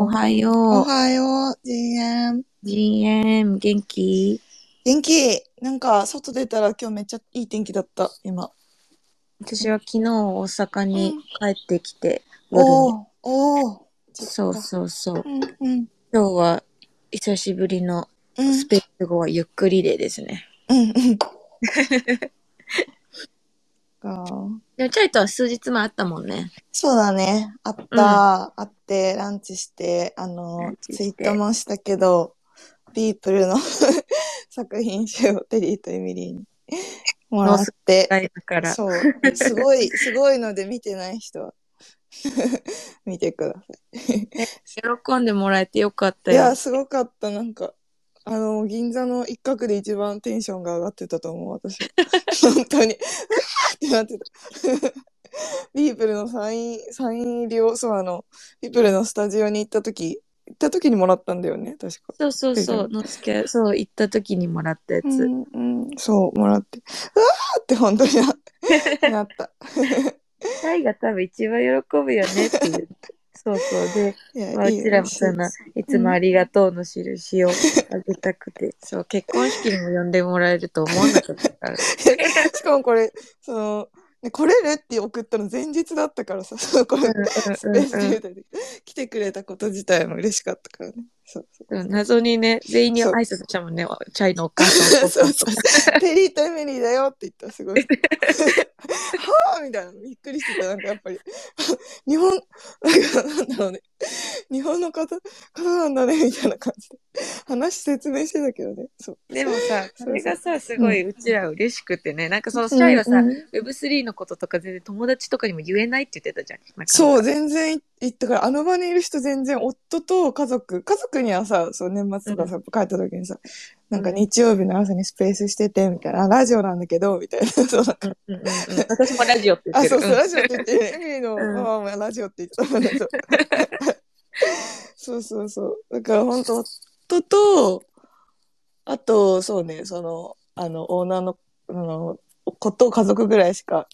おはよおう。はよう、GM。GM、元気？元気なんか、外出たら今日めっちゃいい天気だった、今。私は昨日大阪にうん帰ってきて、夜に。おー、おー。そうそうそう。うん、うん、今日は久しぶりのうん。スペイン語はゆっくりでですね。うん、うん。かでもチャイとは数日前あったもんね。そうだね。あった、あって、ランチして、あラのツイッターもしたけど、ピープルの 作品集をテリーとエミリーに もらって、だから。そう。すごい、すごいので見てない人は 見てください。喜んでもらえてよかったよいや、。すごかった。なんか、あの、銀座の一角で一番テンションが上がってたと思う、私。本当に。うわーってなってた。ピープルのサイン、サイン入りを、そう、あの、ピープルのスタジオに行った時、行った時にもらったんだよね、確か。そうそうそう。のすけ、そう、行った時にもらったやつ。うん、うん、そう、もらって。うわーって本当にな なった。チャイが多分一番喜ぶよねっていう。そうそう。で、まあ、うちらもその、いつもありがとうの印をあげたくて、そう、結婚式にも呼んでもらえると思わなかったから。しかもこれ、その、ね来れるって送ったの前日だったからさ、スペで来てくれたこと自体も嬉しかったからね。そう謎にね、全員に挨拶したもんね、チャイのお母さん、お父さんと か。テリーとエミリーだよって言ったらすごい。はぁみたいな。びっくりしてた。なんかやっぱり、日本、なんかなんだろうね。日本の方、方なんだね、みたいな感じで。話説明してたけどね。そう。でもさ、それがさ、すごいうちら嬉しくてね、なんかそのうんチャイはさ、うん Web3 のこととか全然友達とかにも言えないって言ってたじゃん。そう、全然言ったから、あの場にいる人全然、夫と家族、家族にはさ、そう、年末とかさ、帰った時にさ、なんか日曜日の朝にスペースしてて、みたいな、あラジオなんだけど、みたいな。そう、なんかうんうんうん、私もラジオって言あ、ってる。そうそう、ラジオって言って、エミリーのうんママもラジオって言ってたんだけど。そうそうそう。だから本当夫と、あと、そうね、その、あの、オーナーの、あの、こと家族ぐらいしか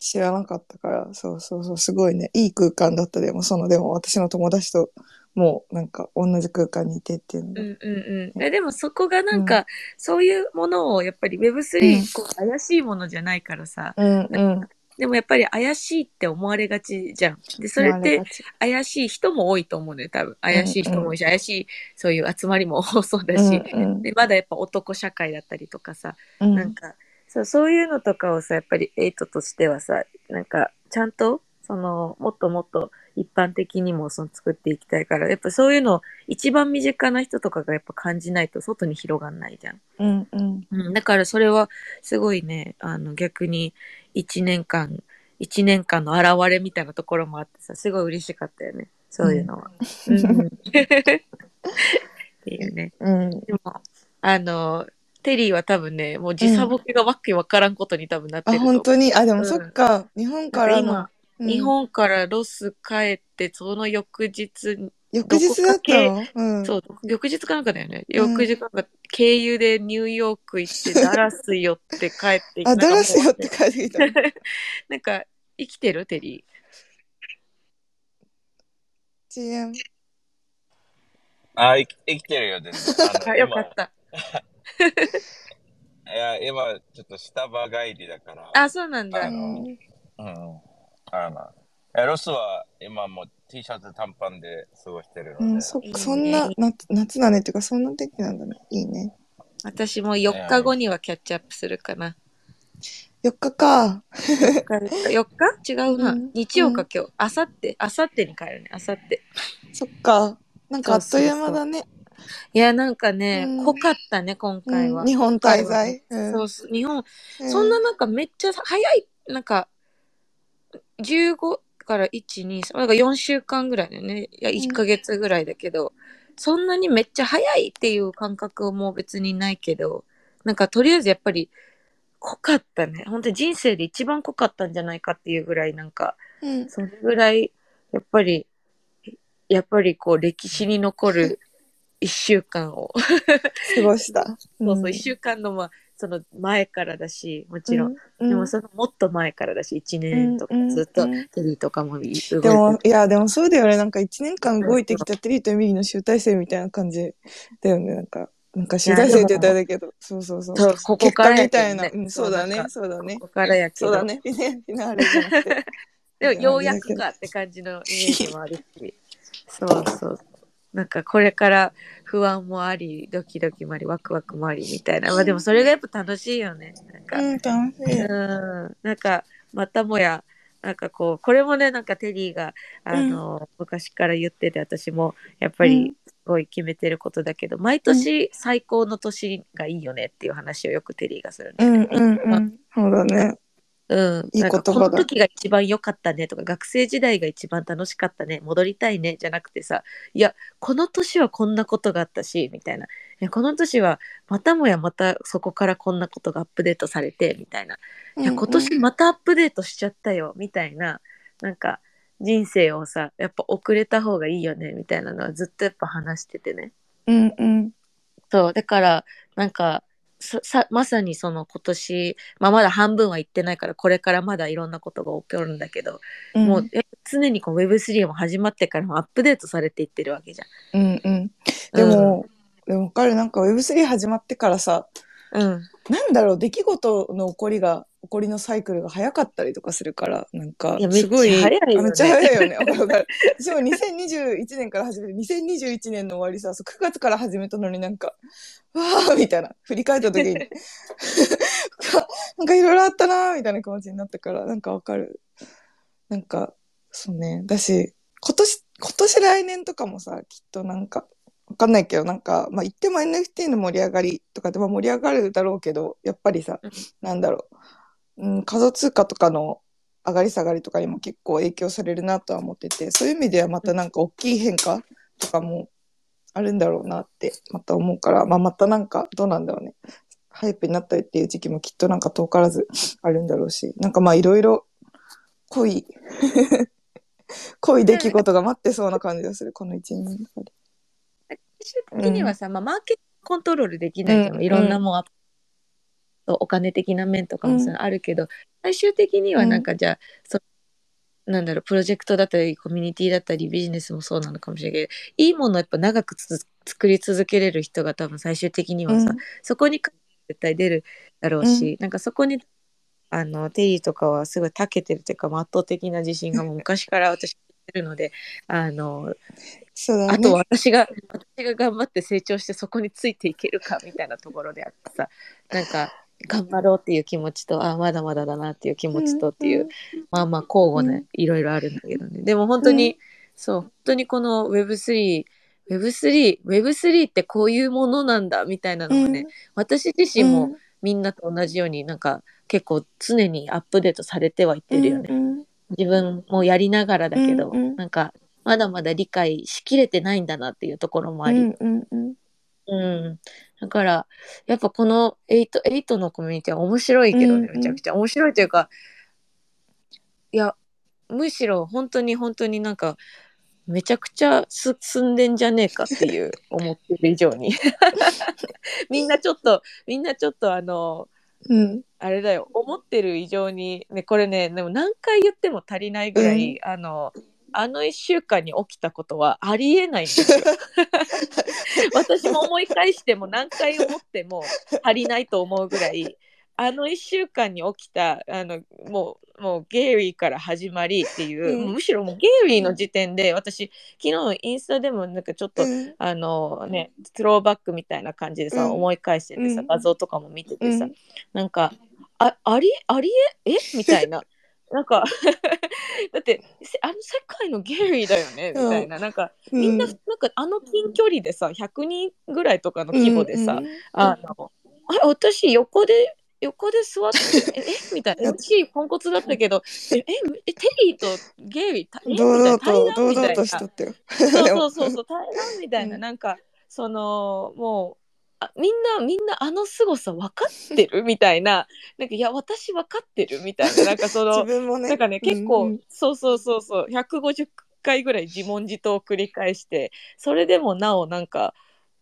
知らなかったから、そうそうそう、すごいね、いい空間だった。でも、その、でも私の友達と、もう、なんか、同じ空間にいてっていうの。が。うんうんうん、えでもそこがなんか、そういうものをやっぱり Web3、うん。こう怪しいものじゃないからさ。うんうん。でもやっぱり怪しいって思われがちじゃん。でそれって怪しい人も多いと思うのよ多分。怪しい人も多いし、怪しいそういう集まりも多そうだし、うんうん。でまだやっぱ男社会だったりとかさ、うん。なんかそうそういうのとかをさやっぱりエイトとしてはさなんかちゃんとそのもっともっと一般的にもその作っていきたいからやっぱそういうのを一番身近な人とかがやっぱ感じないと外に広がんないじゃん。うんうん。うん、だからそれはすごいねあの逆に1年間1年間の現れみたいなところもあってさすごい嬉しかったよねそういうのは。うんうん っていうね。うん。でもあのテリーは多分ねもう時差ボケがわけわからんことに多分なってあ、ると思う。本当に？あ、でもうん。そっか。日本からの。なんかうん。日本からロス帰ってその翌日翌日だったの？うん。そう翌日かなんかだよね。うん。翌日なんか経由でニューヨーク行ってダラス寄って帰ってきてあ、ダラスよって帰ってきた。なんか生きてる？テリ GM。あ、生き生きてるよ、全然。ーあ よかった。今いや、今、ちょっとスタバ帰りだから。あそうなんだあのうん。あの、えロスは今もう T シャツ短パンで過ごしてるので。うん、そっか、そんな夏、夏だねっていうか、そんな天気なんだね。いいね。私も4日後にはキャッチアップするかな4日か。4日違うな、うん日曜か今日あさってあさってに帰るねあさってそっか。なんかあっという間だね。いやなんかね、うん濃かったね今回は、うん日本滞在。そうそう日本うんそんななんかめっちゃ早い、なんか、15から1、2、3、なんか4週間ぐらいだよね。いや、1ヶ月ぐらいだけど、そんなにめっちゃ早いっていう感覚も別にないけど、なんかとりあえずやっぱり濃かったね。本当に人生で一番濃かったんじゃないかっていうぐらいなんか、うん。それぐらい、やっぱり、やっぱりこう歴史に残る一週間を、過ごした。そうそう、一週間のまあその前からだしもちろん、うんでもそのもっと前からだし1年とかうんずっとうんうんテリーとかも動いてでも、いや、でもそうだよね。なんか一年間動いてきたテリーとエミリーの集大成みたいな感じだよね。なんか、なんか集大成って言ったらだけど、そうそうそう。そうここからねみたいな。うん、そうだねそうだねこ。こからやけどそうだね。フィナーレじゃなくて。でもようやくかって感じのイメージもあるし そうそうなんかこれから不安もありドキドキもありワクワクもありみたいな。まあでもそれがやっぱ楽しいよね。なんか。うん、楽しい。うん。なんかまたもやなんかこうこれもねなんかテリーがあの、昔から言ってて私もやっぱうん。りすごい決めてることだけど、毎年最高の年がいいよねっていう話をよくテリーがするんだうんうんうん。そうだね。うん、いい言葉だ。この時が一番良かったねとか学生時代が一番楽しかったね戻りたいねじゃなくてさいやこの年はこんなことがあったしみたいな。いやこの年はまたもやまたそこからこんなことがアップデートされてみたいな。いや今年またアップデートしちゃったよみたいな。なんか人生をさやっぱ遅れた方がいいよねみたいなのはずっとやっぱ話しててね。うんうん。そうだからなんかささまさにその今年、まあ、まだ半分は行ってないからこれからまだいろんなことが起こるんだけど、うんもう常にこう Web3 も始まってからもアップデートされていってるわけじうんうん。でも、でも彼なんか Web3 始まってからさ、ゃん。うん、なんだろう、出来事の起こりが、起こりのサイクルが早かったりとかするから、なんかいや、めっちゃすごい、早いよねあめっちゃ早いよね。わかるわかも2021年から始めて、2021年の終わりさ、そう9月から始めたのになんか、わーみたいな、振り返った時に、なんかいろいろあったなーみたいな気持ちになったから、なんかわかる。なんか、そうね。だし、今年、今年来年とかもさ、きっとなんか、わかんないけど、なんか、まあ言っても NFT の盛り上がりとかでも盛り上がるだろうけど、やっぱりさうん、なんだろう、うん、仮想通貨とかの上がり下がりとかにも結構影響されるなとは思ってて、そういう意味ではまたなんか大きい変化とかもあるんだろうなってまた思うから、まあまたなんかどうなんだろうね。ハイプになったりっていう時期もきっとなんか遠からずあるんだろうし、なんかまあいろいろ濃い、濃い出来事が待ってそうな感じがする、この一年の中で。最終的にはさ、まあ、マーケットコントロールできないじゃん、うん。いろんなもんアップお金的な面とかもさ、うん。あるけど最終的にはなんかじゃあ、そなんだろうプロジェクトだったりコミュニティだったりビジネスもそうなのかもしれないけどいいものをやっぱ長くつ作り続けれる人が多分最終的にはさ、うん。そこに絶対出るだろうし、なんかそこにあのテリーとかはすごい長けてるというかまあ圧倒的な自信がもう昔から私るのであのそうだね。あと私が私が頑張って成長してそこについていけるかみたいなところであってさなんか頑張ろうっていう気持ちとあまだまだだなっていう気持ちとっていう、まあまあ交互ね、いろいろあるんだけどね。でも本当に、うん。そう本当にこの Web3 Web3 Web3 ってこういうものなんだみたいなのをね、私自身もみんなと同じようになんか結構常にアップデートされてはいってるよね。うん自分もやりながらだけど、うんうん。なんかまだまだ理解しきれてないんだなっていうところもあり、うんうんうん。うん。だからやっぱこの8、8のコミュニティは面白いけどね、うんうん。めちゃくちゃ。面白いというかいやむしろ本当に本当になんかめちゃくちゃす進んでんじゃねえかっていう思ってる以上に。みんなちょっとみんなちょっとあのうん。あれだよ。思ってる以上にねこれねでも何回言っても足りないぐらい、あのあの1週間に起きたことはありえないんですよ。私も思い返しても何回思っても足りないと思うぐらいあの1週間に起きたあのもうもうゲイリーから始まりっていう、うん。むしろもうゲイリーの時点で私昨日インスタでもなんかちょっと、うん。あのねスローバックみたいな感じでさ、うん。思い返しててさうん。画像とかも見ててさ、うん。なんかあありありえ？え？みたいな。なんか だってせあの世界のゲイリーだよね？みたいな、なんかみんな、うなんかあの近距離でさ100人ぐらいとかの規模でさ、うんあのあ私横で横で座ってええ？みたいな。私ポンコツだったけどえええテリーとゲイリーたえ？みたい堂々と堂々としとったよ。そうそうそうそう 対談みたいな、うん。なんかそのもうあみんなみんなあの凄さ分かってるみたいな。なんかいや私分かってるみたいな。なんかそ 自の分もね。なんかね結構、うん。うんそうそうそうそう150回ぐらい自問自答を繰り返してそれでもなおなんか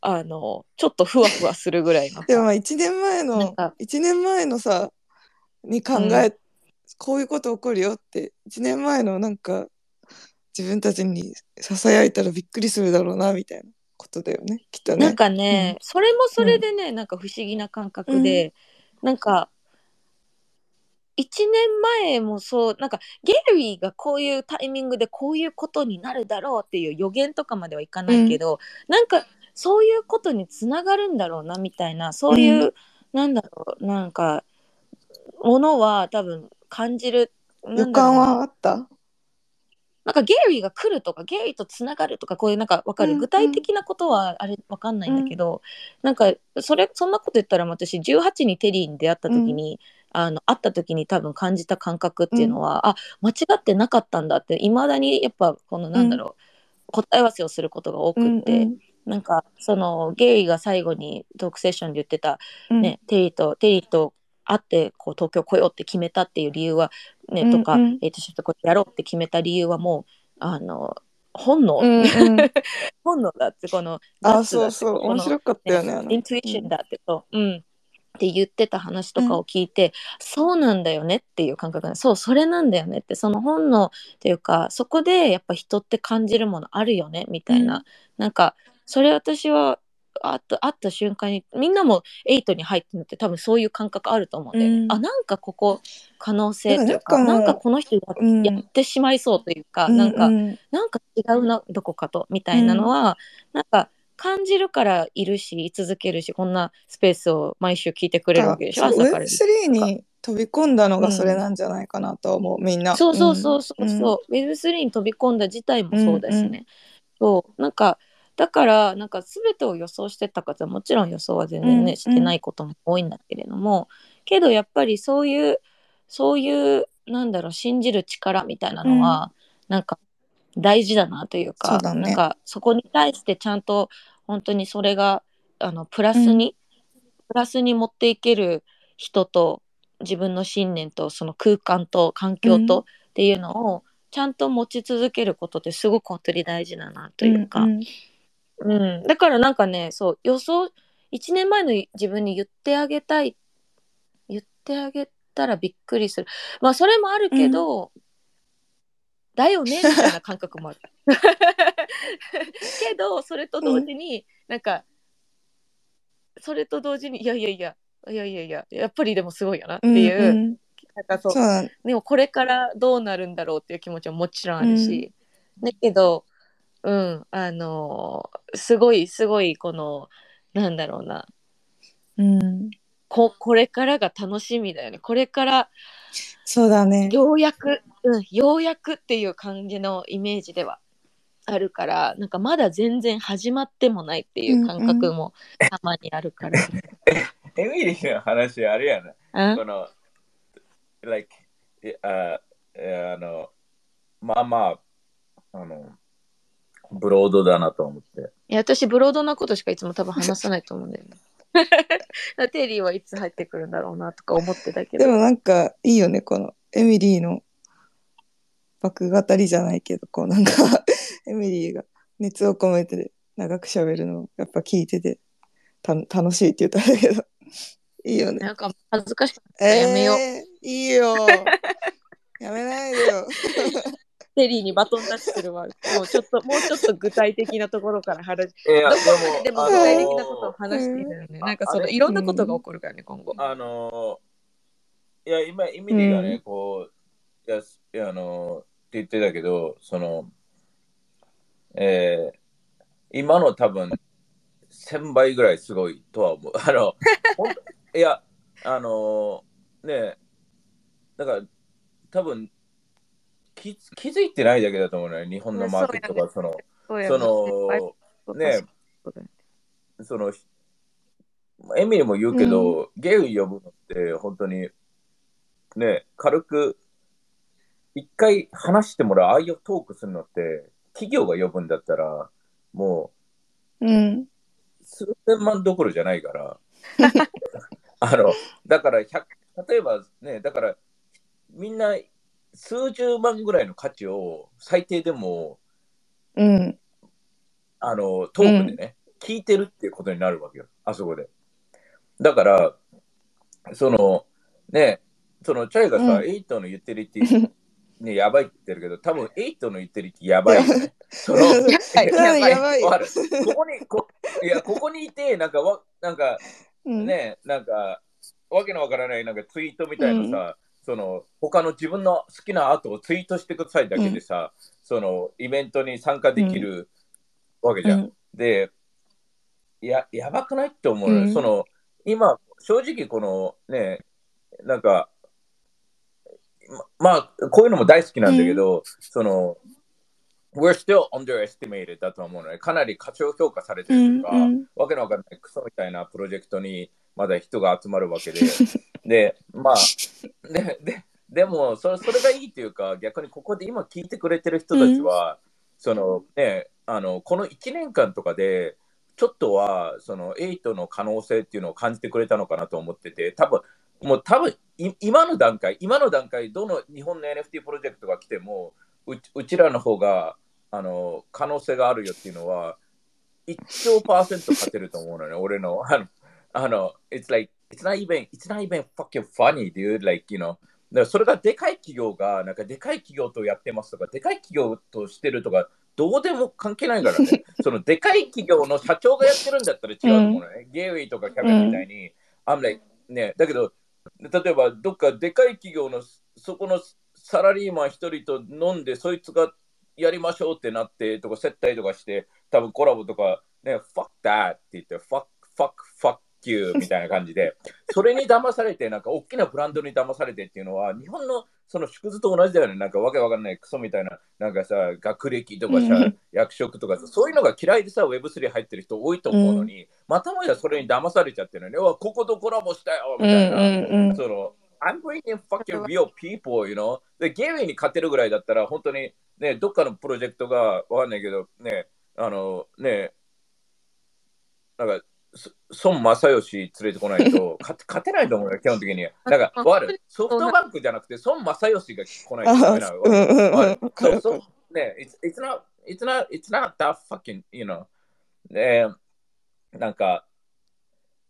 あのちょっとふわふわするぐらいのさ。でもまあ1年前のなんか。1年前のさに考え、こういうこと起こるよって1年前のなんか自分たちにささやいたらびっくりするだろうなみたいなことだよね。きっとね。なんかね、それもそれでね、なんか不思議な感覚で、なんか、1年前もそう、なんかゲリーがこういうタイミングでこういうことになるだろうっていう予言とかまではいかないけど、なんかそういうことにつながるんだろうなみたいな、そういう、うなんだろう、なんか、ものは多分感じる。な予感はあった？なんかゲイリーが来るとかゲイリーとつながるとかこういうなんかわかる、うんうん。具体的なことはあれわかんないんだけど、なんかそれそんなこと言ったら私18にテリーに出会った時に、あの会った時に多分感じた感覚っていうのは、あ間違ってなかったんだっていまだにやっぱこのなんだろう、答え合わせをすることが多くって、うんうんなんかそのゲイが最後にトークセッションで言ってたうん。ね、テリーとテリーと会ってこう東京来ようって決めたっていう理由はね、うんうん。とか、えー、とちょっとこれやろうって決めた理由はもうあの本能、うんうん。本能だってこのあそうそう。面白かったよねイントゥイションだってと、うん。って言ってた話とかを聞いて、そうなんだよねっていう感覚がそうそれなんだよねってその本能っていうかそこでやっぱ人って感じるものあるよねみたいな、うん。なんかそれ私はあった会った瞬間にみんなも8に入ってるのって多分そういう感覚あると思うんだよね、うん。あなんかここ可能性というかなんかこの人や,、ってしまいそうというか、うんなんかうん。なんか違うなどこかとみたいなのは、なんか感じるからいるし居続けるしこんなスペースを毎週聞いてくれるわけでしょ朝から。Web3 に飛び込んだのがそれなんじゃないかなと思う、みんな。そうそうそうそうう。ん。そう、Web3 に飛び込んだ自体もそうだしね、そう。なんかだからなんか全てを予想してたかってもちろん予想は全然ね、うんしてないことも多いんだけれどもけどやっぱりそういうそういうなんだろう信じる力みたいなのは、なんか大事だなというかそうだね。なんかそこに対してちゃんと本当にそれがあのプラスに、プラスに持っていける人と自分の信念とその空間と環境とっていうのをちゃんと持ち続けることってすごく本当に大事だなというか、んんうん、だからなんかねそう予想1年前の自分に言ってあげたい言ってあげたらびっくりする。まあそれもあるけど、だよねみたいな感覚もある。けどそれと同時に、なんかそれと同時にいやいやいやいやいやいややっぱりでもすごいよなっていう、んん。なんかそうでもこれからどうなるんだろうっていう気持ちはもちろんあるし、だけどうんあのーすごいすごいこのなんだろうなうんここれからが楽しみだよねこれからそうだね。ようやく、うん、ようやくっていう感じのイメージではあるからなんかまだ全然始まってもないっていう感覚もたまにあるから。エミリーの話あれやな。うん？この、like、いあえあの、まあまあ、あの、ブロードだなと思って。いや私ブロードなことしかいつも多分話さないと思うんだよね。テリーはいつ入ってくるんだろうなとか思ってたけど。でもなんかいいよね、このエミリーの爆語りじゃないけど、こうなんか エミリーが熱を込めて長く喋るのをやっぱ聞いててた楽しいって言ったんだけど、いいよね。なんか恥ずかしかった。やめよう。えー、いいよ。やめないでよ。テリーにバトンタッチするわ。もうちょっと、もうちょっと具体的なところから話しいや、どこまででもあ具体の的なことを話していいんだよね。なんかそのいろんなことが起こるからね、今後。あのいや、今、エミリーがね、うんこう、いや、すいやあのって言ってたけど、その、えー今の多分、1000倍ぐらいすごいとは思う。あの、いや、あのね、だから、多分気、気づいてないだけだと思うね、日本のマーケットが、その、その、ね、その、エミリーも言うけど、ゲイ呼ぶのって本当に、ね、軽く、一回話してもらう、ああいうトークするのって、企業が呼ぶんだったら、もうん。う、数千万どころじゃないから、あの、だから100、例えばね、だから、みんな、数十万ぐらいの価値を最低でも、うん。あの、トークでね、聞いてるっていうことになるわけよ、あそこで。だから、その、ね、そのチャイがさ、うん。8のユーティリティ、ね、やばいって言ってるけど、多分8のユーティリティやばいよね。その、はい。ややばい。ここにこ、いや、ここにいて、なんかわ、なんか、うん。ね、なんか、わけのわからないなんかツイートみたいなさ、その他の自分の好きなアートをツイートしてくださいだけでさ、そのイベントに参加できるわけじゃん。うんで、や、やばくないって思ううんその、今、正直このね、なんか、ままあ、こういうのも大好きなんだけど、その、we're still underestimated だと思うのね。かなり過小評価されてるとか、うんうんわけのわかんないクソみたいなプロジェクトにまだ人が集まるわけで。で、まあ、で、で、でもそれ、それがいいっていうか、逆にここで今聞いてくれてる人たちは、そのね、あの、この1年間とかで、ちょっとは、その、8の可能性っていうのを感じてくれたのかなと思ってて、多分、もう多分、い今の段階、今の段階、どの日本の NFT プロジェクトが来ても、うちうちらの方が、あの、可能性があるよっていうのは、1兆パーセント勝てると思うのね、俺の。あの、あの it's like, it's not even, it's not even fucking funny, dude. Like, you know. だからそれがでかい企業が、なんかでかい企業とやってますとか、でかい企業としてるとか、どうでも関係ないからね。そのでかい企業の社長がやってるんだったら違うと思うのね。ゲイリーとかキャベンみたいに。I'm like, ね、だけど、例えばどっかでかい企業のそこのサラリーマン一人と飲んで、そいつがやりましょうってなってとか、接待とかして、多分コラボとか、ね、fuck that って言って、fuck, fuck, fuck みたいな感じで、それに騙されて、なんか大きなブランドに騙されてっていうのは、日本のその縮図と同じだよね。なんかわけわかんないクソみたいな、なんかさ、学歴とかさ、うん役職とかさ、そういうのが嫌いでさ、Web3 入ってる人多いと思うのに、またもやそれに騙されちゃってるのね。うわ、こことコラボしたよみうんたいな。うんうんその、I'm bringing fucking real people, you know? で、ゲーに勝てるぐらいだったら、本当に、ね、どっかのプロジェクトがわかんないけど、ね、あの、ね、なんか、そ孫正義連れてこないと 勝て勝てないと思うよ、基本的に。なんか、わかるソフトバンクじゃなくて、孫正義が来ないとダメなの。そうそう。ね、it's, it's not, it's not, it's not that fucking, you know. ね、なんか、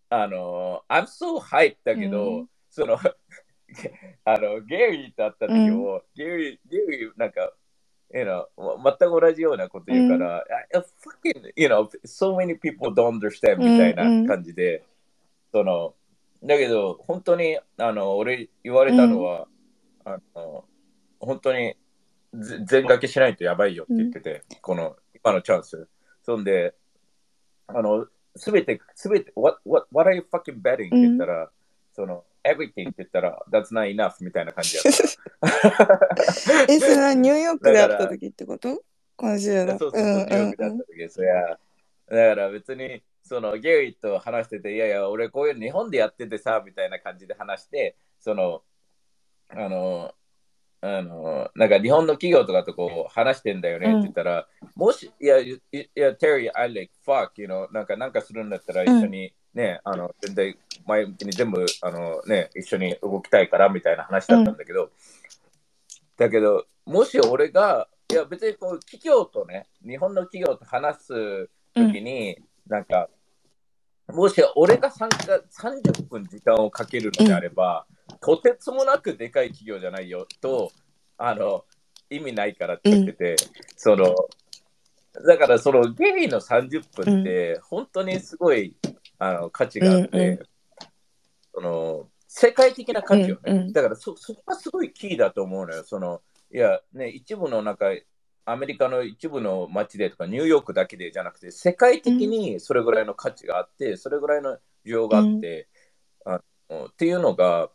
あの、I'm so hyped だけど、うんその、あの、ゲイリーと会った時も、ゲイリー、ゲイリー、なんか、you know, 全く同じようなこと言うから、I- I fucking, you know, so many people don't understand みたいな感じで、その、だけど、本当に、あの、俺言われたのは、あの、本当に、ぜ全掛けしないとやばいよって言ってて、この、今のチャンス。そんで、あの、すべて、すべて、what, what, what are you fucking betting? って言ったら、その、everything って言ったら、that's not enough みたいな感じだった。え、それはニューヨークで会った時ってこと？今週の。そうそうそう、ニューヨークだった時です。いや、だから別に、そのゲイリーと話してて、いやいや、俺こういう日本でやっててさ、みたいな感じで話して、その、あの、あの、なんか日本の企業とかとこう話してんだよねって言ったら、もし、いや、いいや、Terry, I like fuck, you know, なんかなんかするんだったら一緒にね、あの、全然前向きに全部、あのね、一緒に動きたいからみたいな話だったんだけど、だけど、もし俺が、いや別にこう企業とね、日本の企業と話すときに、なんか、もし俺が参加30分時間をかけるのであれば、とてつもなくでかい企業じゃないよと、あの、意味ないからって言ってて、その、だからそのゲイの30分って本当にすごい、あの価値があって、うんうんその世界的な価値よね。うんうんだからそそこがすごいキーだと思うのよ。そのいやね、一部のなんかアメリカの一部の街でとかニューヨークだけでじゃなくて世界的にそれぐらいの価値があって、それぐらいの需要があって、あのっていうのが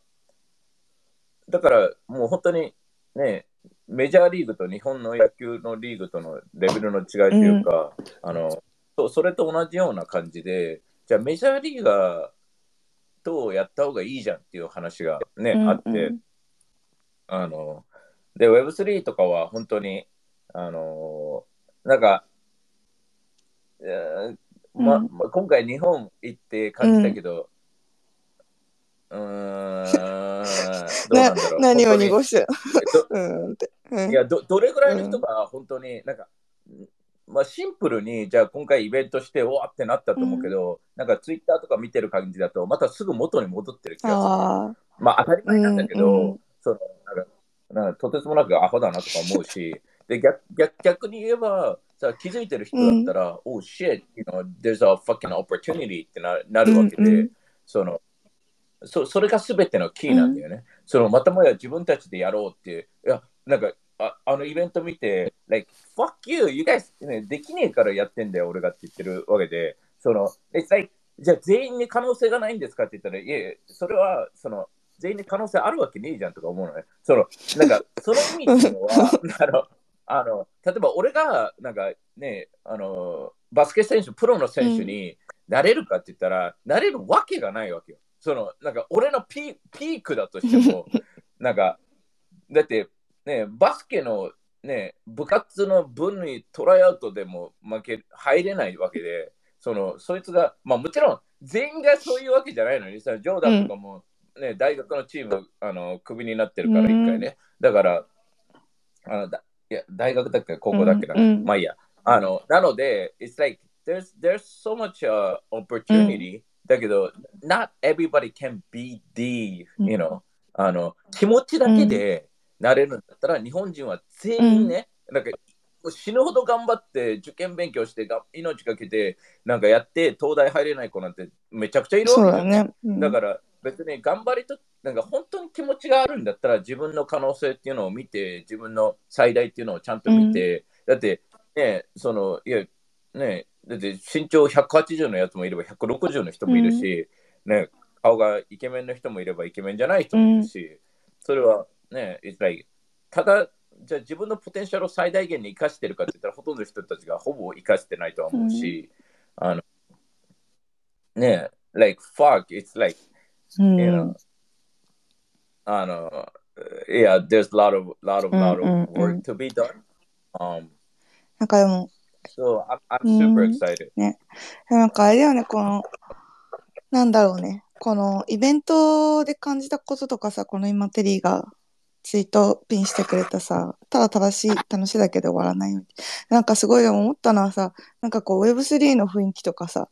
だからもう本当にねメジャーリーグと日本の野球のリーグとのレベルの違いというか、あのそそれと同じような感じでじゃあメジャーリーガーとやった方がいいじゃんっていう話がね、うんあってあので Web3 とかは本当にあのなんか、えーまうん。ま今回日本行って感じたけど、うーん、どうなんだろう。何を濁して。うんいやど、どれぐらいの人が本当に、なんか、まあ、シンプルに、じゃあ今回イベントして、おわってなったと思うけど、なんかツイッターとか見てる感じだと、またすぐ元に戻ってる気がする。あまあ当たり前なんだけど、うんうん。そのなんかなんかとてつもなくアホだなとか思うし、で逆逆逆に言えば、さ気づいてる人だったら、oh shit, you know, there's a fucking opportunity ってななるわけで、うんうん。そのそそれが全てのキーなんだよね。そのまたもや自分たちでやろうって、いや、なんかああのイベント見て、like, fuck you, you guys、ね、できねえからやってんだよ、俺がって言ってるわけで、その、it's like, じゃあ全員に可能性がないんですかって言ったら、いえ、それは、その、全員に可能性あるわけねえじゃんとか思うのね。その、なんか、その意味っていうのは、あの、あの、例えば俺が、なんかね、あの、バスケ選手、プロの選手になれるかって言ったら、なれるわけがないわけよ。その、なんか俺のピピークだとしても、なんか、だって、ね、バスケのね、部活の分にトライアウトでも負け、入れないわけで、その、そいつが、まあもちろん、全員がそういうわけじゃないのにさ、ジョーダンとかも、ね、大学のチーム、あの、クビになってるから、一回ね。だから、あのだいや、大学だっけ、高校だっけな。うんうんまあいいや。あの、なので、it's like, there's, there's so much、uh, opportunity、だけど、not everybody can be the, うん you know, あの、気持ちだけでなれるんだったら、日本人は全員ね、なんか、もう死ぬほど頑張って受験勉強してが命かけてなんかやって東大入れない子なんてめちゃくちゃいるわけだね。うん。だから別に頑張りと、なんか本当に気持ちがあるんだったら自分の可能性っていうのを見て、自分の最大っていうのをちゃんと見て、だってね、その、いや、ね、だって身長180のやつもいれば160の人もいるし、ね、顔がイケメンの人もいればイケメンじゃない人もいるし、それはね、like ただ、じゃあ自分のポテンシャルを最大限に生かしてるかって言ったら、ほとんどの人たちがほぼ生かしてないとは思うし、あの、ね、like fuck, it's like うん。you know, あの、yeah, there's a lot of, lot of, lot うんうん of うん。work to be done. Um, なんかでも、so I'm, I'm うん。super excited. なんかあれだよね、この、なんだろうね、このイベントで感じたこととかさ、この今テリーがツイートピンしてくれたさ、ただ正しい、楽しいだけで終わらないように。なんかすごい思ったのはさ、なんかこう Web3 の雰囲気とかさ、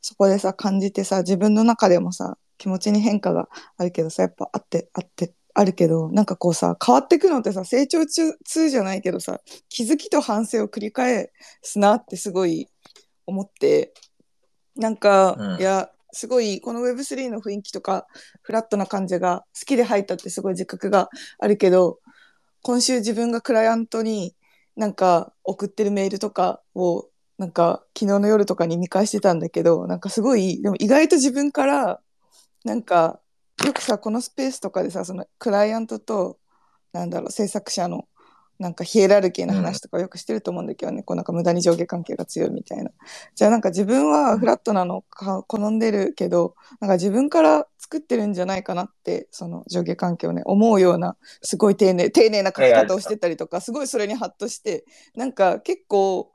そこでさ、感じてさ、自分の中でもさ、気持ちに変化があるけどさ、やっぱあって、あって、あるけど、なんかこうさ、変わってくのってさ、成長中痛じゃないけどさ、気づきと反省を繰り返すなってすごい思って、なんか、うんいや、すごい、この Web3 の雰囲気とか、フラットな感じが好きで入ったってすごい自覚があるけど、今週自分がクライアントになんか送ってるメールとかを、なんか昨日の夜とかに見返してたんだけど、なんかすごい、でも意外と自分から、なんか、よくさ、このスペースとかでさ、そのクライアントと、なんだろう、制作者の、なんかヒエラルキーの話とかよくしてると思うんだけどね、こうなんか無駄に上下関係が強いみたいな。じゃあなんか自分はフラットなのか好んでるけど、なんか自分から作ってるんじゃないかなって、その上下関係をね、思うような、すごい丁寧、丁寧な書き方をしてたりとか、すごいそれにハッとして、なんか結構、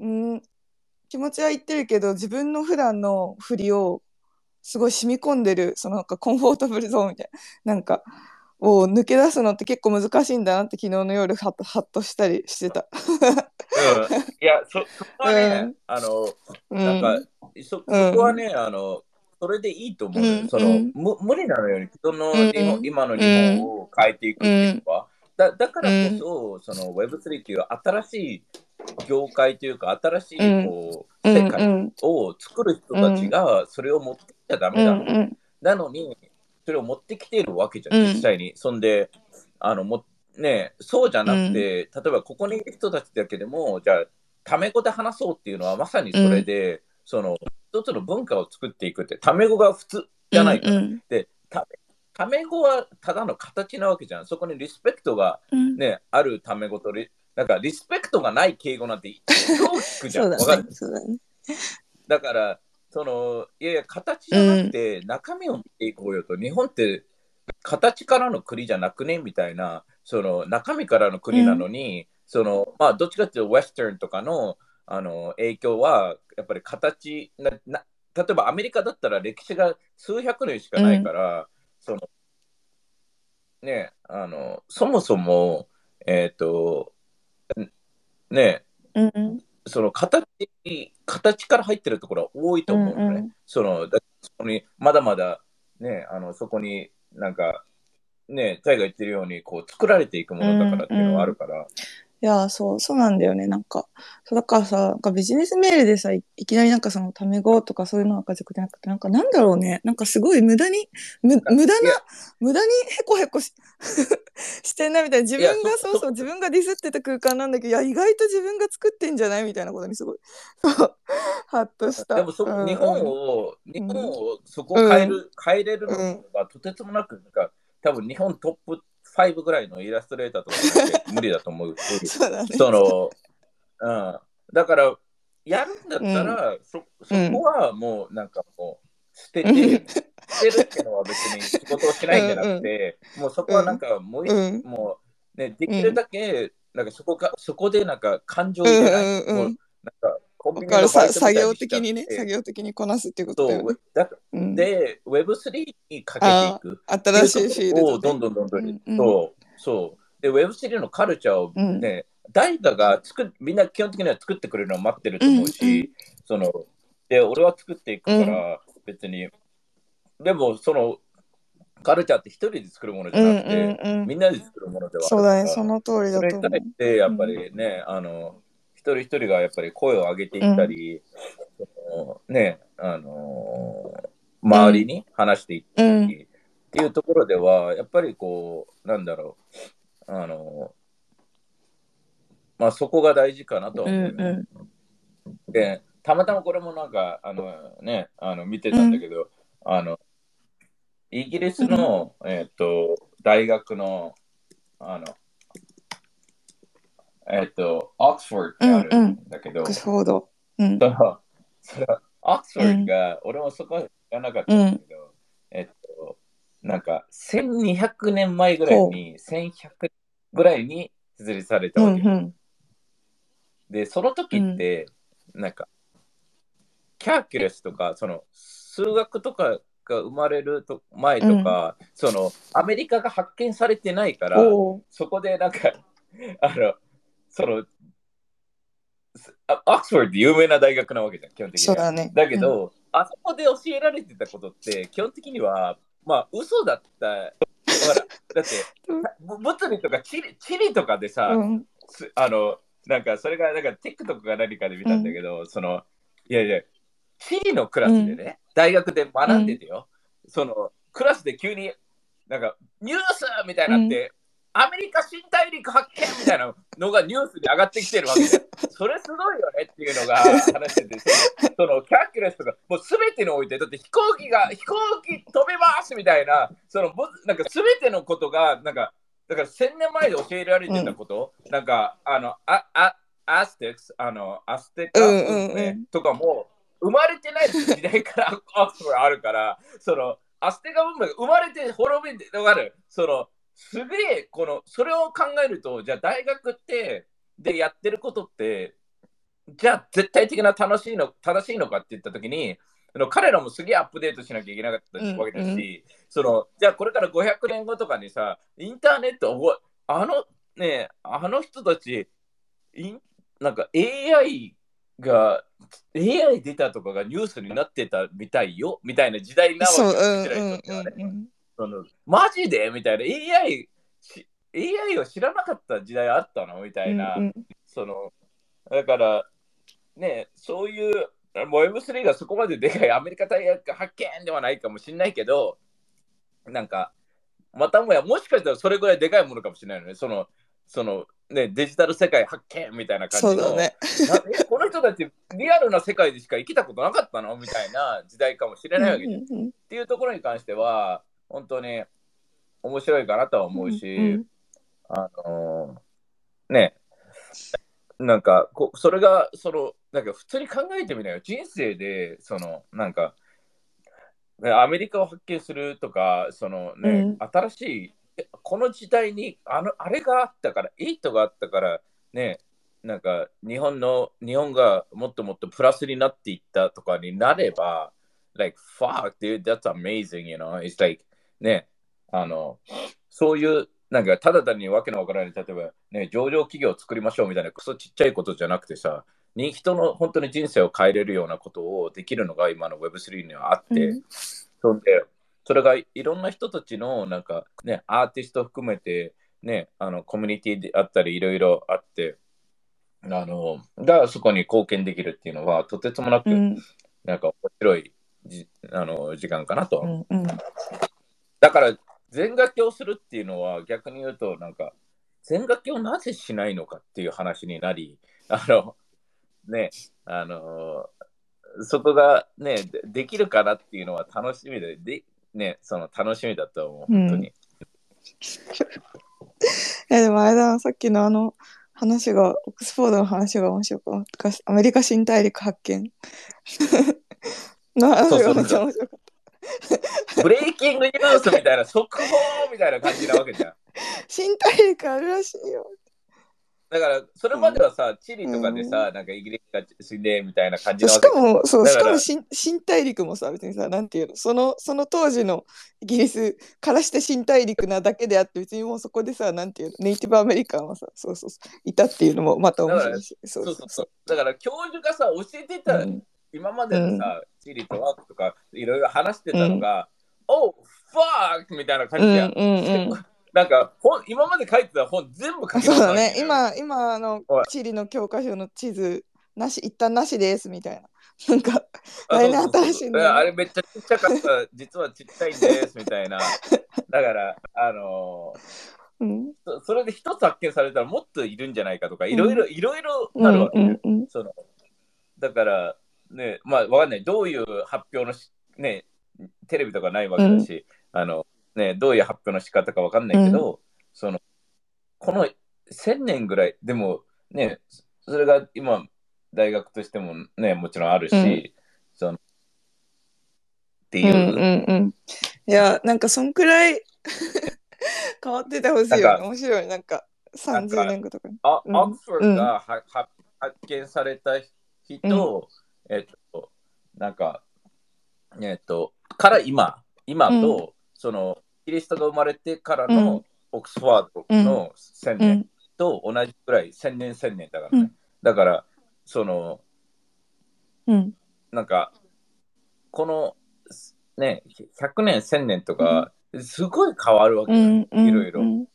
うん、気持ちは言ってるけど、自分の普段の振りをすごい染み込んでる、そのなんかコンフォータブルゾーンみたいな、なんか、を抜け出すのって結構難しいんだなって昨日の夜ハッとしたりしてた。うん、いや、そそこはね、うん。あの、うなんか、そそこはね、あの、それでいいと思うその、うん。む無理なのよ。うに、人のうん日本、今の日本を変えていくっていうのは、だだからこそ、その Web3 っていう新しい業界というか、新しいこう、世界うんを作る人たちがそれを持ってきちゃダメだ。うんうん。なのに、それを持ってきているわけじゃん、うん実際に。そんで、あの、も、ね、そうじゃなくて、例えばここにいる人たちだけでも、じゃあ、タメ語で話そうっていうのはまさにそれで、その、一つの文化を作っていくって、タメ語が普通じゃないから。うんで、タタメ語はただの形なわけじゃん。そこにリスペクトがうんね、あるタメ語とリ、なんかリスペクトがない敬語なんて大きくじゃ。んだわかる？だから、その、いやいや、形じゃなくて、中身を見ていこうよと、日本って、形からの国じゃなくねみたいな、その、中身からの国なのに、その、まあ、どっちかっていうと、ウェスタンとかの、あの、影響は、やっぱり形な、な、例えばアメリカだったら歴史が数百年しかないから、その、ね、あの、そもそも、えっ、と、ね、うんその形形から入ってるところは多いと思うのね。うんうんそのだそこにまだまだ、ね、あのそこになんか、ね、タイが言ってるようにこう作られていくものだからっていうのはあるから。いや、そう、そうなんだよね。なんか、そうだからさ、なんかビジネスメールでさ、いいきなりなんかそのタメ語とかそういうのがじゃなくて、なんかなんだろうね。なんかすごい無駄に、む無駄な、無駄にヘコヘコし してんなみたいな。自分がそそうそう、自分がディスってた空間なんだけど、いや、意外と自分が作ってんじゃないみたいなことにすごい、そう、ハッとした。でもそ、うんうん日本を、日本をそこを変える、変えれるのがとてつもなく、なんか多分日本トップ5ぐらいのイラストレーターとか無理だと思う。そうだね。その、うん。だから、やるんだったら、そそこはもうなんかもう捨てて、うん捨てるっていうのは別に仕事をしないんじゃなくて、もうそこはなんかもうもうね、できるだけ、なんかそこか、そこでなんか感情を入れない。うんうんうんもうなんかコンビニのバイト作業的にね、作業的にこなすっていうことだよね。そう。だうん。で、Web3 にかけていく。新しいフィールをドで。どんどんどんどん、うんうん。そう、そう。で、Web3 のカルチャーをね、誰かが作っみんな基本的には作ってくれるのを待ってると思うし、うんうんその、で、俺は作っていくから、別に、でも、その、カルチャーって一人で作るものじゃなくて、うんうんうん。みんなで作るものではあるそうだね、からその通りだそれと思う。に対。して、やっぱりね、あの、一人一人がやっぱり声を上げていったり、そのね、あの周りに話していったり、うんっていうところでは、やっぱりこう、なんだろう、あのまあそこが大事かなとは思う、ねうん。で、たまたまこれもなんか、あのね、あの見てたんだけど、あの、イギリスの、えっ、と、大学の、あの、えっ、と、オックスフォードってあるんだけど、オックスフォード。うんそ。オックスフォードが、俺もそこは知らなかったんだけど、えっと、なんか、1200年前ぐらいに、1100年ぐらいに設立されたうわけ。んうん。で、その時って、なんか、キャーキュレスとか、その、数学とかが生まれると前とか、その、アメリカが発見されてないから、そこでなんか、あの、その、オックスフォードって有名な大学なわけじゃん、基本的には。そうだね。だけど、あそこで教えられてたことって、基本的には、まあ、嘘だった。だって、ぶ物理とか地理地理とかでさ、うん、すあの、なんか、それが、なんか、TikTok か何かで見たんだけど、その、いやいや、地理のクラスでね、大学で学んでてよ、その、クラスで急に、なんか、ニュースみたいになって、アメリカ新大陸発見みたいなのがニュースに上がってきてるわけで、それすごいよねっていうのが話してて、そそのキャッキュレスとか、もうすべてにおいて、だって飛行機が、飛行機飛べますみたいな、その、ぼなんかすべてのことが、なんか、だから1000年前で教えられてたこと、なんか、あの、あ、あ、アステックス、あの、アステックうんうんうん。ねとかも、生まれてない時代から あるから、その、アステカ文明が生まれて滅びて、わかる？その、すげえ、この、それを考えると、じゃあ大学って、でやってることって、じゃあ絶対的な楽しいの、正しいのかって言ったときに、あの彼らもすげえアップデートしなきゃいけなかったうんわけだし、その、じゃあこれから500年後とかにさ、インターネットを、あのね、あの人たち、なんか AI が、AI 出たとかがニュースになってたみたいよ、みたいな時代なわけそう、よねうんうん。そのマジで？みたいな。AI し AI を知らなかった時代あったの？みたいな、うんうん。そのだからねそういうもう M3 がそこまででかいアメリカ大学発見ではないかもしれないけどなんかまたもやもしかしたらそれぐらいでかいものかもしれないよね。そのそのねデジタル世界発見みたいな感じの。ね。この人たちリアルな世界でしか生きたことなかったの？みたいな時代かもしれないわけじん。っていうところに関しては、本当に面白いかなとは思うし、うんあのーね、なんかこ、それが、その、なんか普通に考えてみなよ。人生で、その、なんか、ねアメリカを発見するとか、そのね、うん新しい、えこの時代にあの、あれがあったから、8があったから、ね、なんか日本の、日本がもっともっとプラスになっていったとかになれば、like, fuck, dude, that's amazing, you know? It's like, ね、あの、そういう、なんか、ただ単にわけのわからない、例えば、ね、上場企業を作りましょうみたいな、クソちっちゃいことじゃなくてさ、に人の本当に人生を変えれるようなことをできるのが今の Web3 にはあって、うん。そんで、それがいろんな人たちのなんかね、アーティスト含めて、ね、あのコミュニティであったりいろいろあって、あの、がそこに貢献できるっていうのは、とてつもなく、うん。なんか面白いじあの時間かなとはう。思う。んうんだから、全楽器をするっていうのは逆に言うと、なんか、全楽器をなぜしないのかっていう話になり、あの、ね、あの、そこがね、でできるかなっていうのは楽しみで、で、ね、その楽しみだと思う、本当に。えでもあれだなさっきのあの話がオックスフォードの話が面白かった。アメリカ新大陸発見。の話がめっちゃ面白かっブレイキングニュースみたいな、速報みたいな感じなわけじゃん。た新大陸あるらしいよ。だから、それまではさ、チリとかでさ、なんかイギリスが死んでみたいな感じなわしけかもそうしからも新新大陸もさ別にさなんていうのそのその当時のイギリスからして新大陸なだけであって別にもうそこでさなんていうのネイティブアメリカンはさそうそうそういたっていうのもまた面白いしそそうう。そううそう。だから、教授がさ、教えてた、うん。今までのさ、チリとワークとかいろいろ話してたのが、おう、ファークみたいな感じやん。うんうんうんなんか本、今まで書いてた本全部書きそうね。今、今あの地理の教科書の地図なし、一旦なしですみたいな。なんか、あ来年そうそうそう新しいのいやあれめっちゃちっちゃかった、実はちっちゃいんですみたいな。だから、あのーうん、そそれで一つ発見されたらもっといるんじゃないかとか、いろいろ、いろいろなるわけよ。うんうんそのだから、ね、まあ、わかんない。どういう発表のし、ね、テレビとかないわけだし、あの、ね、どういう発表の仕方かわかんないけど、その、この1000年ぐらい、でもね、それが今、大学としてもね、もちろんあるし、うんその、ってうん。いうう、んうんうん。いや、なんかそんくらい変わっててほしいよね。面白い。なんか30年後とかに。あうんオックスフォードがは、は発見された人、えっと、なんか、えっと、から今、今と、その、キリストが生まれてからの、うん。オックスフォードの1000う年ん。と同じくらい、1000年、1000年だからね。うん。だから、その、うん。なんか、この、ね、100年、1000年とか、すごい変わるわけよ、うん。うん。いろいろ。うん。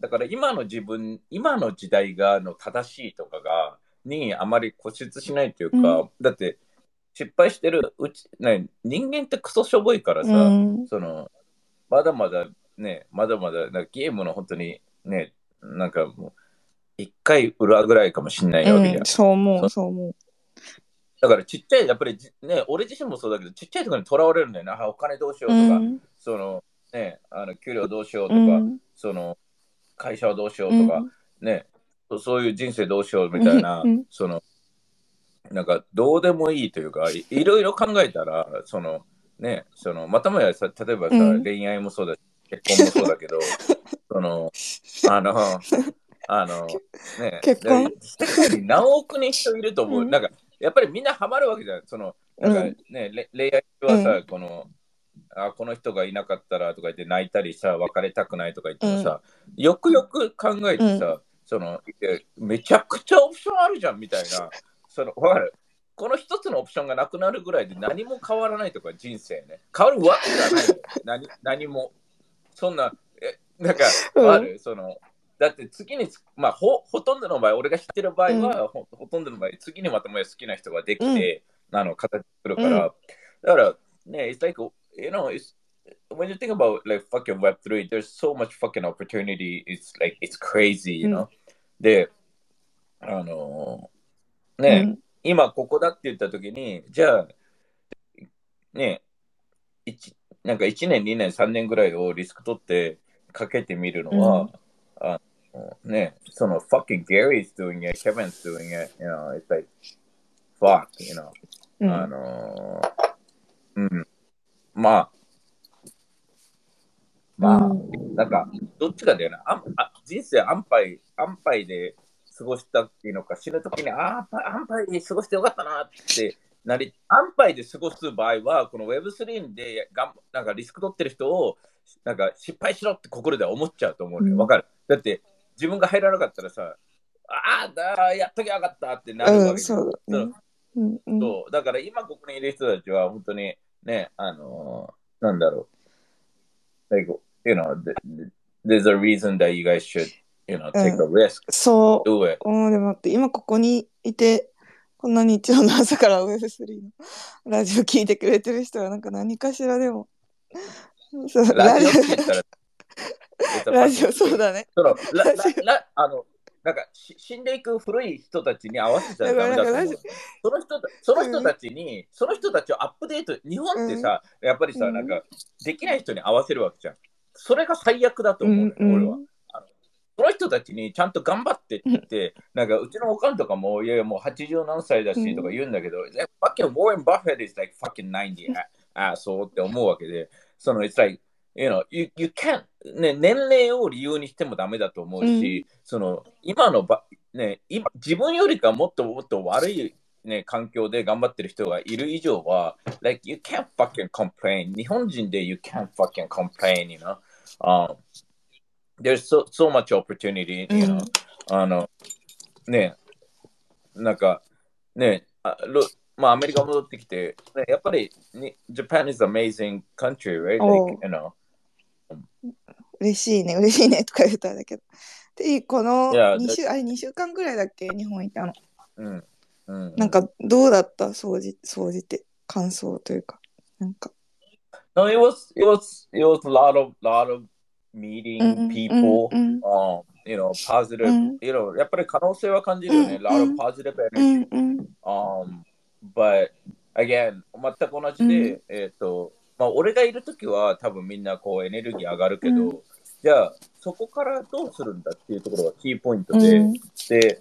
だから今の自分、今の時代がの正しいとかが、にあまり固執しないというか、うん。だって失敗してるうち、ね、人間ってクソしょぼいからさ、うん。その、まだまだね、まだまだなんかゲームの本当にね、なんかもう、一回裏ぐらいかもしんないわけじゃん。うんそう思、そうそう思う。だからちっちゃい、やっぱりじね、俺自身もそうだけど、ちっちゃいところにとらわれるんだよな、あお金どうしようとか、うん。その、ね、あの給料どうしようとか、うん。その、会社はどうしようとか、ね、そそういう人生どうしようみたいな、うん。その、なんかどうでもいいというか、いいろいろ考えたら、その、ね、その、またもやさ、例えばさ、うん。恋愛もそうだし、結婚もそうだけど、その、あの、あの、ね、結婚？何億人人いると思う。うん。なんか、やっぱりみんなハマるわけじゃん。その、なんかね、れ恋愛はさ、この、あこの人がいなかったらとか言って泣いたりさ別れたくないとか言ってもさ、よくよく考えてさ、そのえめちゃくちゃオプションあるじゃんみたいなそのわかる。この一つのオプションがなくなるぐらいで何も変わらないとか人生ね。変わるわけがない何 何も。そんなえなんかうん。ある、そのだって次につまあほほとんどの場合俺が知ってる場合は、ほほとんどの場合次にまたもや好きな人ができて、あの形作るから、うん。だからね it's like you know it's when you think about like fucking Web3, there's so much fucking opportunity. It's like it's crazy, you know? で、あのーね、今ここだって言った時に、じゃあ、ね、一なんか1年、2年、3年ぐらいをリスク取ってかけてみるのは、あのね、その fucking Gary's doing it, Kevin's doing it, you know, it's like, fuck, you know. うんあのーうん。まあ、まあ、うんなんか、どっちかだよな。あんあ人生安牌、安牌で過ごしたっていうのか、死ぬときに、ああ、安牌で過ごしてよかったなってなり、安牌で過ごす場合は、この Web3 でがんなんかリスク取ってる人を、なんか失敗しろって心では思っちゃうと思うのよ。うんわかる？だって、自分が入らなかったらさ、ああ、だやっときゃよかったってなるわうん、けじゃんそうだね。うんうん。そうだから今ここにいる人たちは本当にね、あのーなんだろう。Like, you know, th- th- there's a reason that you guys should, you know, take a risk, そう。do it. おーでも待って、今ここにいて、こんな日曜の朝から Web3 の ラジオ聞いてくれてる人はなんか何かしらでも。そうラジオってラ言ったら、ラジオそうだね。そのララララあのなんかし死んでいく古い人たちに合わせちゃダメだと思う。その人たその人たちに、その人たちをアップデート、日本ってさ、やっぱりさ、うんなんかできない人に合わせるわけじゃん。それが最悪だと思うのよ、うんうん俺は。その人たちにちゃんと頑張ってってなんかうちのおかんとかも、いやいやもう80何歳だしとか言うんだけど、いや fucking Warren Buffett is like fucking 90あそうって思うわけで、その、it's like, you know, you, you can't, ね、年齢を理由にしてもダメだと思うし、その、今のば、ね、今、自分よりかもっともっと悪い、ね、環境で頑張ってる人がいる以上は、like, you can't fucking complain. 日本人で you can't fucking complain, you know? Um, there's so, so much opportunity, you know. あの、ね、なんか、ね、あろまあ、アメリカ戻ってきて、ね、やっぱり、に Japan is an amazing country, right? Like, you know. 嬉しいね、嬉しいねとか言ったんだけど。で、このいや2週、あれ2週間ぐらいだっけ日本いたの。うん。うん、なんかどうだった掃除、掃除って感想というか。なんか。No, it was it was it was a lot of lot of meeting うん people, うん um, you know, positive, うん。you know, やっぱり可能性は感じるよね。うん lot of うん positive う energy. Um, but again, 全く同じで、うえっ、と、まあ、俺がいるときは多分みんなこうエネルギー上がるけど、うん。じゃあそこからどうするんだっていうところがキーポイントで、うん。で、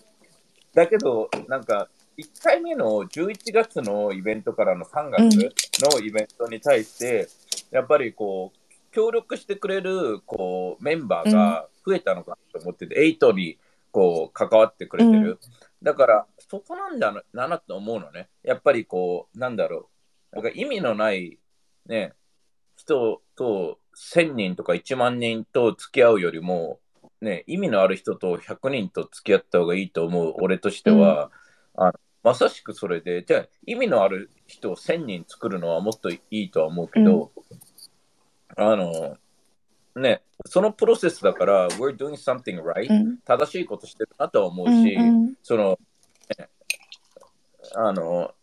だけど、なんか、1回目の11月のイベントからの3月のイベントに対して、やっぱりこう、協力してくれるこうメンバーが増えたのかなと思ってて、8にこう関わってくれてる。だから、そこなんだななと思うのね。やっぱりこう、なんだろう。なんか意味のない、ね、人と1000人とか1万人と付き合うよりも、ね、意味のある人と100人と付き合った方がいいと思う俺としては、あのまさしくそれで、じゃあ意味のある人を1000人作るのはもっといいとは思うけど、あの、ね、そのプロセスだから、we're doing something right、うん。正しいことしてるなとは思ううんし、その、ねあの、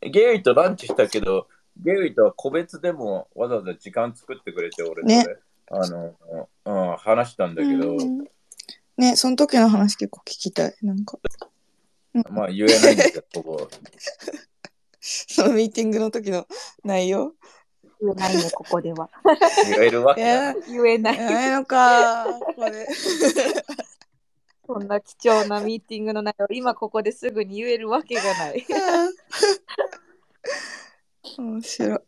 ゲイリーとランチしたけど、ゲイリーとは個別でもわざわざ時間作ってくれて、俺とねね、あの、うん、話したんだけど、うん。ね、その時の話結構聞きたい。なんか、まあ言えないんだけど、ここ。そのミーティングの時の内容。言えないね、ここでは。言えるわいけないや、言えない。ないのか、これ。そんな貴重なミーティングの内容、今ここですぐに言えるわけがない。面白い。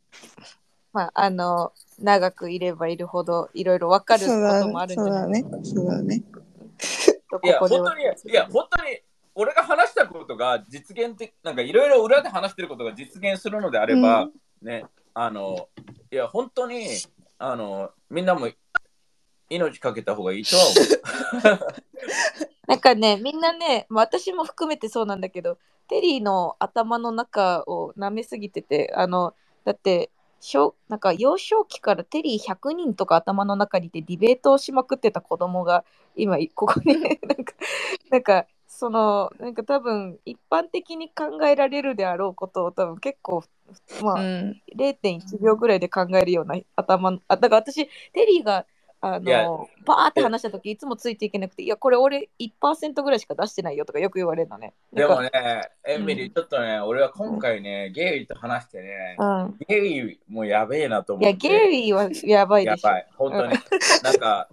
まあ、あの、長くいればいるほど、いろいろ分かるこそうだともあるんじそうだゃないね。そうだね。といや、ここでは本当に、いや、本当に、俺が話したことが実現的、なんかいろいろ裏で話してることが実現するのであれば、うんね、あの、いや、本当に、あの、みんなも命かけた方がいいとは思う。なんかね、みんなね、私も含めてそうなんだけど、テリーの頭の中を舐めすぎてて、あの、だって、小なんか幼少期からテリー100人とか頭の中にいてディベートをしまくってた子供が今ここに なんかなんかそのなんか多分一般的に考えられるであろうことを多分結構まあ、うん。0.1秒ぐらいで考えるような頭のあだから私テリーがあのバーって話した時いつもついていけなくていやこれ俺1%ぐらいしか出してないよとかよく言われるのね。でもね、エミリー、ちょっとね、俺は今回ね、ゲイリーと話してね、かうん、ゲイリーもやべえなと思いって。やゲリーはやばいでしょ。やばい、本当に。なんか、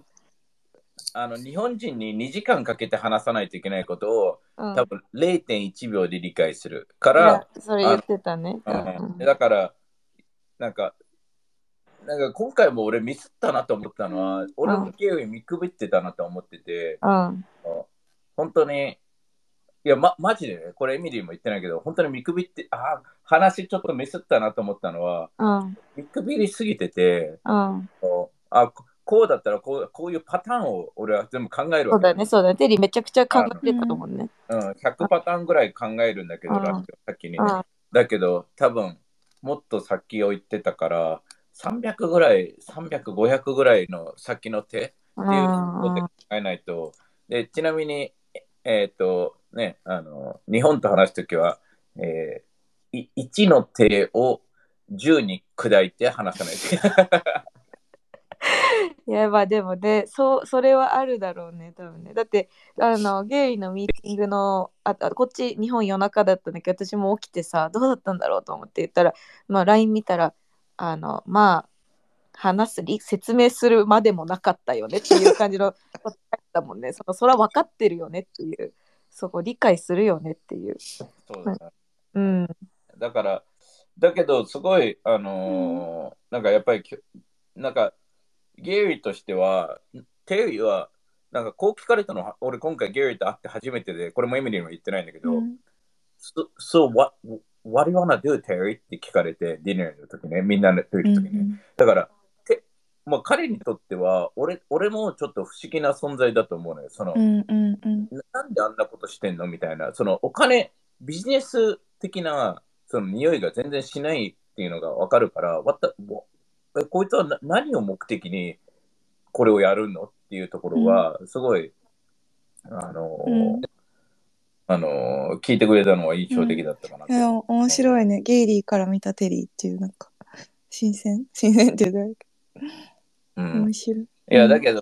あの、日本人に2時間かけて話さないといけないことを、うん、多分0.1秒で理解する。かいらや、それ言ってたね。ううん。ん。だから、なんか、なんか今回も俺ミスったなと思ったのは、俺もゲイリー見くびってたなと思ってて、うん。本当に、いや、ま、マジでね、これエミリーも言ってないけど、本当に見くびって、あ話ちょっとミスったなと思ったのは、うん。見くびりすぎてて、うん。あここうだったらこうこういうパターンを俺は全部考えるわけそうだね、そうだね。テリーめちゃくちゃ考えてたと思うね。うん、100パターンぐらい考えるんだけど、うんラッキーは先にね。うんだけど、多分もっと先を言ってたから、300ぐらい、300、500ぐらいの先の手っていうことで考えないと。でちなみに、えっ、と、ね、あの、日本と話すときは、えー、い1の手を10に砕いて話さないといや、まあでもね、そう、それはあるだろうね、多分ね。だって、あの、ゲイのミーティングの、ああこっち、日本夜中だったんだけど、私も起きてさ、どうだったんだろうと思って言ったら、まあ、LINE 見たら、あの、まあ、話すり、説明するまでもなかったよねっていう感じのこと書いてたもんね。その、それは分かってるよねっていう、そこ理解するよねっていう。そうだねうん。だから、だけど、すごい、あのーなんかやっぱりなんか、ゲイリーとしては、テリーは、なんかこう聞かれたのは、俺今回ゲイリーと会って初めてで、これもエミリーにも言ってないんだけど、So, so what, what do you wanna do, Terry? って聞かれて、ディナーの時ね、みんなで来る時ね。だから、てまあ、彼にとっては俺、俺もちょっと不思議な存在だと思うのよ。その、うんうんうんななんであんなことしてんの？みたいな、そのお金、ビジネス的なその匂いが全然しないっていうのがわかるから、わたもうえこいつはな何を目的にこれをやるのっていうところは、すごい、あのーうん。あのー聞いてくれたのは印象的だったかなと。いや面白いね。ゲイリーから見たテリーっていうなんか新鮮？新鮮って言ううん。面白い。いや、だけど、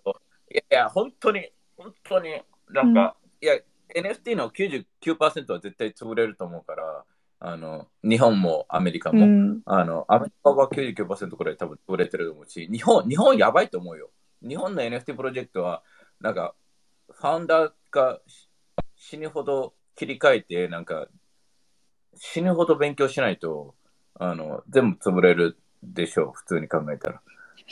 いやいや、本当に、本当に、なんか、いや、NFT の99%は絶対潰れると思うから、あの、日本もアメリカも、うんあの、アメリカは99%くらい多分潰れてると思うし、日本、日本やばいと思うよ。日本の NFT プロジェクトは、なんか、ファウンダーがし死ぬほど切り替えて、なんか、死ぬほど勉強しないと、あの、全部潰れるでしょう、普通に考えたら。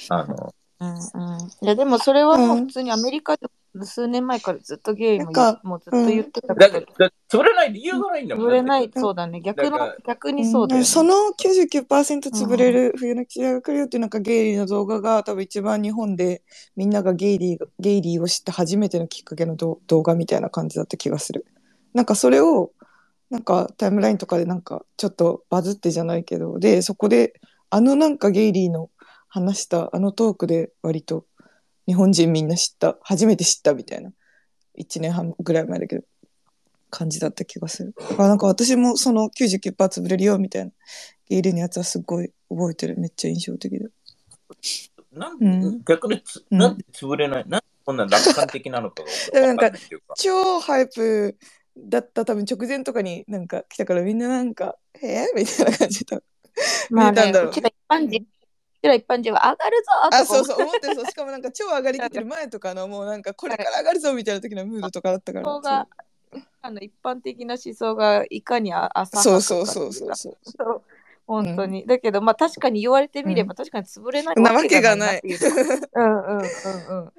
あの、うんうん、いやでもそれはもううん普通にアメリカで数年前からずっとゲイもなんかもうずっと言ってたけど、だけど、潰れない理由がないんだもん。潰れないそうだね。逆のだから逆にそうだよ、ね。その99%潰れる冬の季節が来るよっていうなんかゲイリーの動画が多分一番日本でみんながゲイリーゲイリーを知って初めてのきっかけの動動画みたいな感じだった気がする。なんかそれをなんかタイムラインとかでなんかちょっとバズってじゃないけど。でそこであのなんかゲイリーの話したあのトークで割と日本人みんな知った初めて知ったみたいな1年半ぐらい前だけど感じだった気がする。だからなんか私もその99%潰れるよみたいなゲイリーのやつはすごい覚えてる。めっちゃ印象的だ。なんうん。逆につ、うん。なんで潰れないなんでこんな楽観的なのかが なんかわないっていうか。超ハイプだった。多分直前とかになんか来たからみんななんか「えみたいな感じでまあ見えたんだろうね。うちら一般人うちら一般人は上がるぞあそうそう思ってるそうしかもなんか超上がりきってる前とかの もうなんかこれから上がるぞみたいな時のムードとかだったから。思想があの一般的な思想がいかにあ浅そうはかそうそうそうそうそう。本当に、だけどまあ確かに言われてみれば確かに潰れないなわけがない。うんうんうんうん